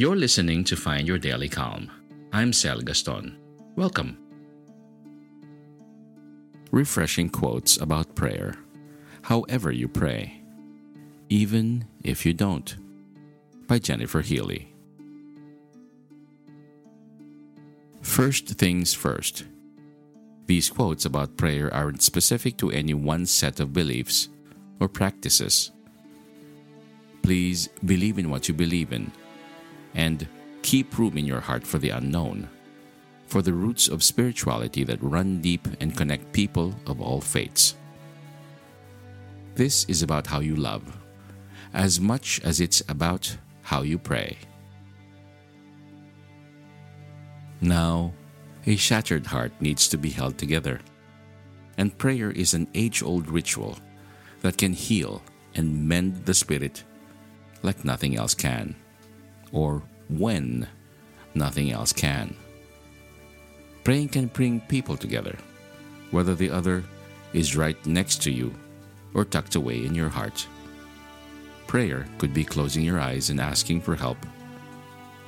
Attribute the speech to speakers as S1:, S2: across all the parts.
S1: You're listening to Find Your Daily Calm. I'm Sel Gaston. Welcome. Refreshing quotes about prayer. However, you pray, even if you don't. By Jennifer Healey. First things first. These quotes about prayer aren't specific to any one set of beliefs or practices. Please believe in what you believe in and keep room in your heart for the unknown, for the roots of spirituality that run deep and connect people of all faiths. This is about how you love, as much as it's about how you pray. Now, a shattered heart needs to be held together, and prayer is an age old ritual that can heal and mend the spirit like nothing else can, or when nothing else can. Praying can bring people together, whether the other is right next to you or tucked away in your heart. Prayer could be closing your eyes and asking for help,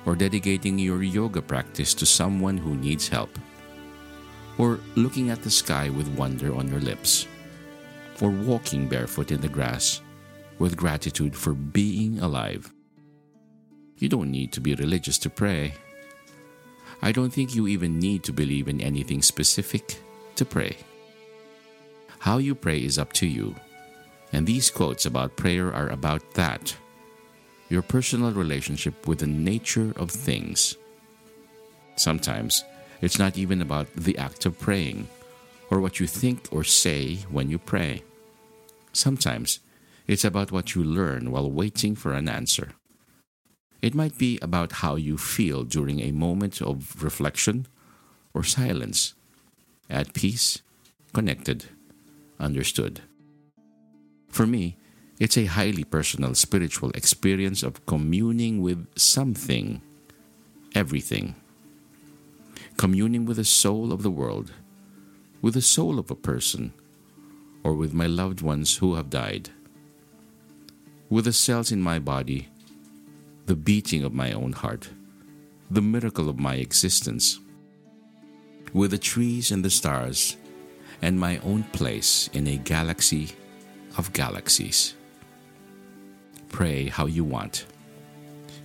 S1: or dedicating your yoga practice to someone who needs help, or looking at the sky with wonder on your lips, or walking barefoot in the grass with gratitude for being alive. You don't need to be religious to pray. I don't think you even need to believe in anything specific to pray. How you pray is up to you, and these quotes about prayer are about that your personal relationship with the nature of things. Sometimes it's not even about the act of praying or what you think or say when you pray. Sometimes it's about what you learn while waiting for an answer. It might be about how you feel during a moment of reflection or silence, at peace, connected, understood. For me, it's a highly personal spiritual experience of communing with something, everything. Communing with the soul of the world, with the soul of a person, or with my loved ones who have died with the cells in my body, the beating of my own heart, the miracle of my existence, with the trees and the stars, and my own place in a galaxy of galaxies. Pray how you want.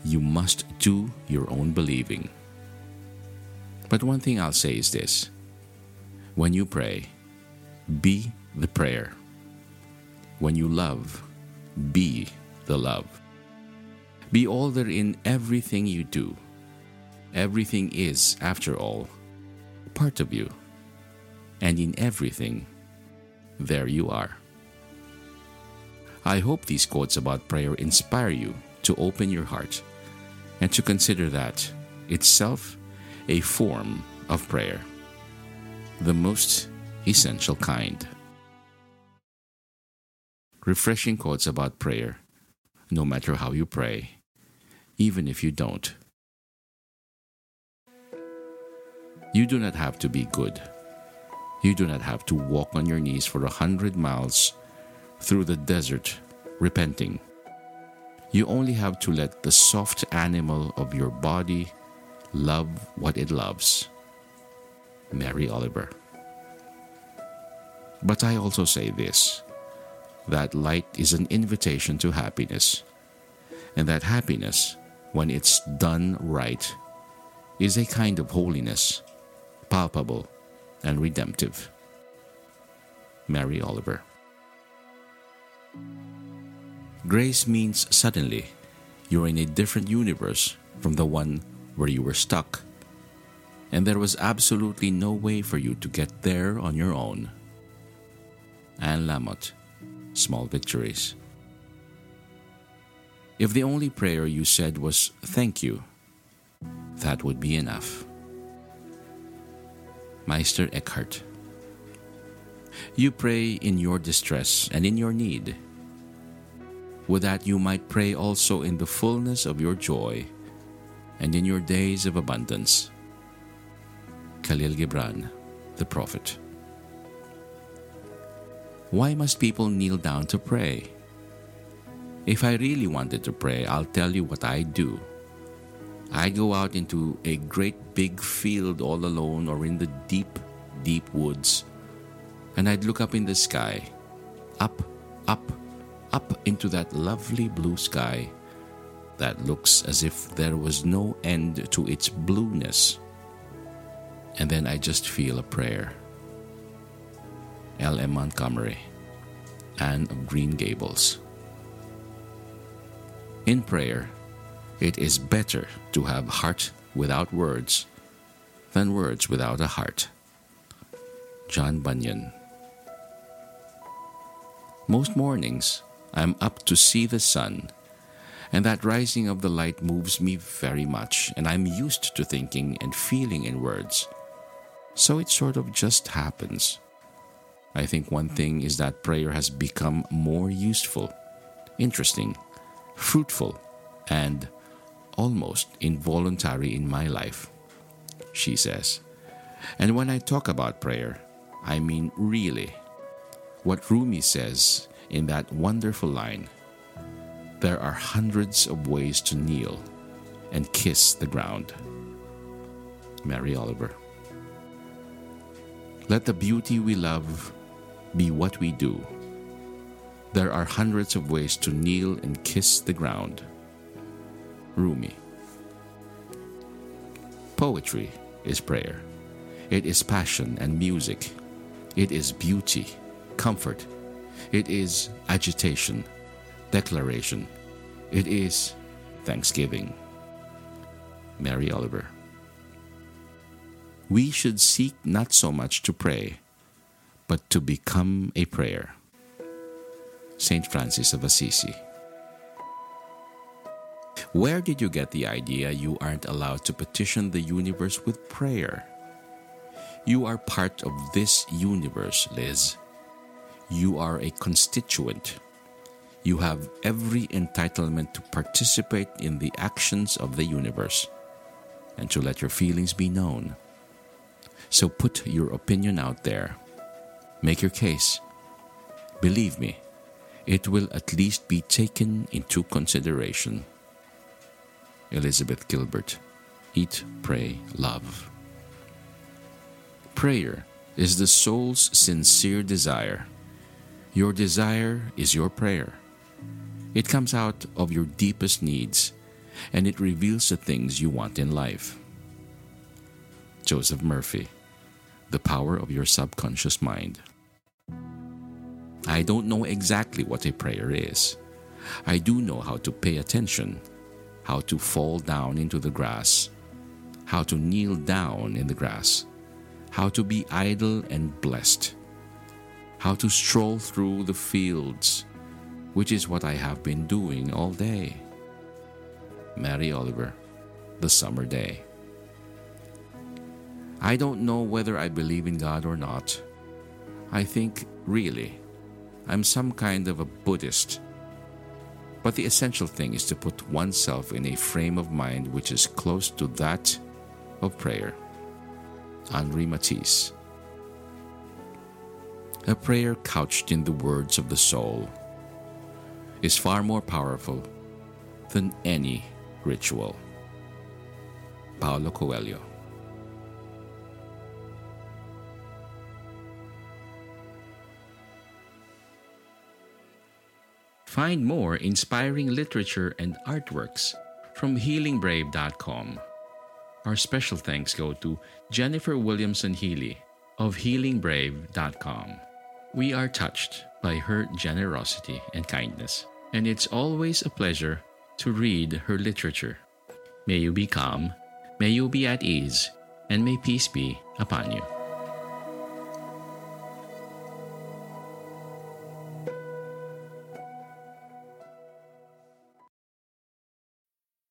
S1: You must do your own believing. But one thing I'll say is this when you pray, be the prayer. When you love, be the love. Be older in everything you do. Everything is, after all, part of you. And in everything, there you are. I hope these quotes about prayer inspire you to open your heart and to consider that itself a form of prayer, the most essential kind refreshing quotes about prayer, no matter how you pray, even if you don't. You do not have to be good. You do not have to walk on your knees for a hundred miles through the desert repenting. You only have to let the soft animal of your body love what it loves. Mary Oliver. But I also say this that light is an invitation to happiness. And that happiness, when it's done right, is a kind of holiness, palpable and redemptive. Mary Oliver. Grace means suddenly you're in a different universe from the one where you were stuck. And there was absolutely no way for you to get there on your own. Anne Lamott small victories. If the only prayer you said was thank you, that would be enough. Meister Eckhart. You pray in your distress and in your need. With that, you might pray also in the fullness of your joy and in your days of abundance. Kahlil Gibran, the Prophet. Why must people kneel down to pray? If I really wanted to pray, I'll tell you what I do. I'd go out into a great big field all alone or in the deep, deep woods, and I'd look up in the sky, up, up, up into that lovely blue sky that looks as if there was no end to its blueness. And then I just feel a prayer. L. M. Montgomery, Anne of Green Gables. In prayer, it is better to have heart without words than words without a heart. John Bunyan. Most mornings, I'm up to see the sun, and that rising of the light moves me very much, and I'm used to thinking and feeling in words. So it sort of just happens. I think one thing is that prayer has become more useful, interesting, fruitful, and almost involuntary in my life, she says. And when I talk about prayer, I mean really. What Rumi says in that wonderful line there are hundreds of ways to kneel and kiss the ground. Mary Oliver. Let the beauty we love be what we do. There are hundreds of ways to kneel and kiss the ground. Rumi. Poetry is prayer. It is passion and music. It is beauty, comfort. It is agitation, declaration. It is thanksgiving. Mary Oliver. We should seek not so much to pray, but to become a prayer. St. Francis of Assisi. Where did you get the idea you aren't allowed to petition the universe with prayer? You are part of this universe, Liz. You are a constituent. You have every entitlement to participate in the actions of the universe and to let your feelings be known. So put your opinion out there. Make your case. Believe me, it will at least be taken into consideration. Elizabeth Gilbert Eat, Pray, Love. Prayer is the soul's sincere desire. Your desire is your prayer. It comes out of your deepest needs and it reveals the things you want in life. Joseph Murphy The Power of Your Subconscious Mind. I don't know exactly what a prayer is. I do know how to pay attention how to fall down into the grass, how to kneel down in the grass, how to be idle and blessed, how to stroll through the fields, which is what I have been doing all day. Mary Oliver, The Summer Day. I don't know whether I believe in God or not. I think, really, I'm some kind of a Buddhist but the essential thing is to put oneself in a frame of mind which is close to that of prayer. Henri Matisse. A prayer couched in the words of the soul is far more powerful than any ritual. Paulo Coelho. Find more inspiring literature and artworks from healingbrave.com. Our special thanks go to Jennifer Williamson Healey of healingbrave.com. We are touched by her generosity and kindness, and it's always a pleasure to read her literature. May you be calm, may you be at ease, and may peace be upon you.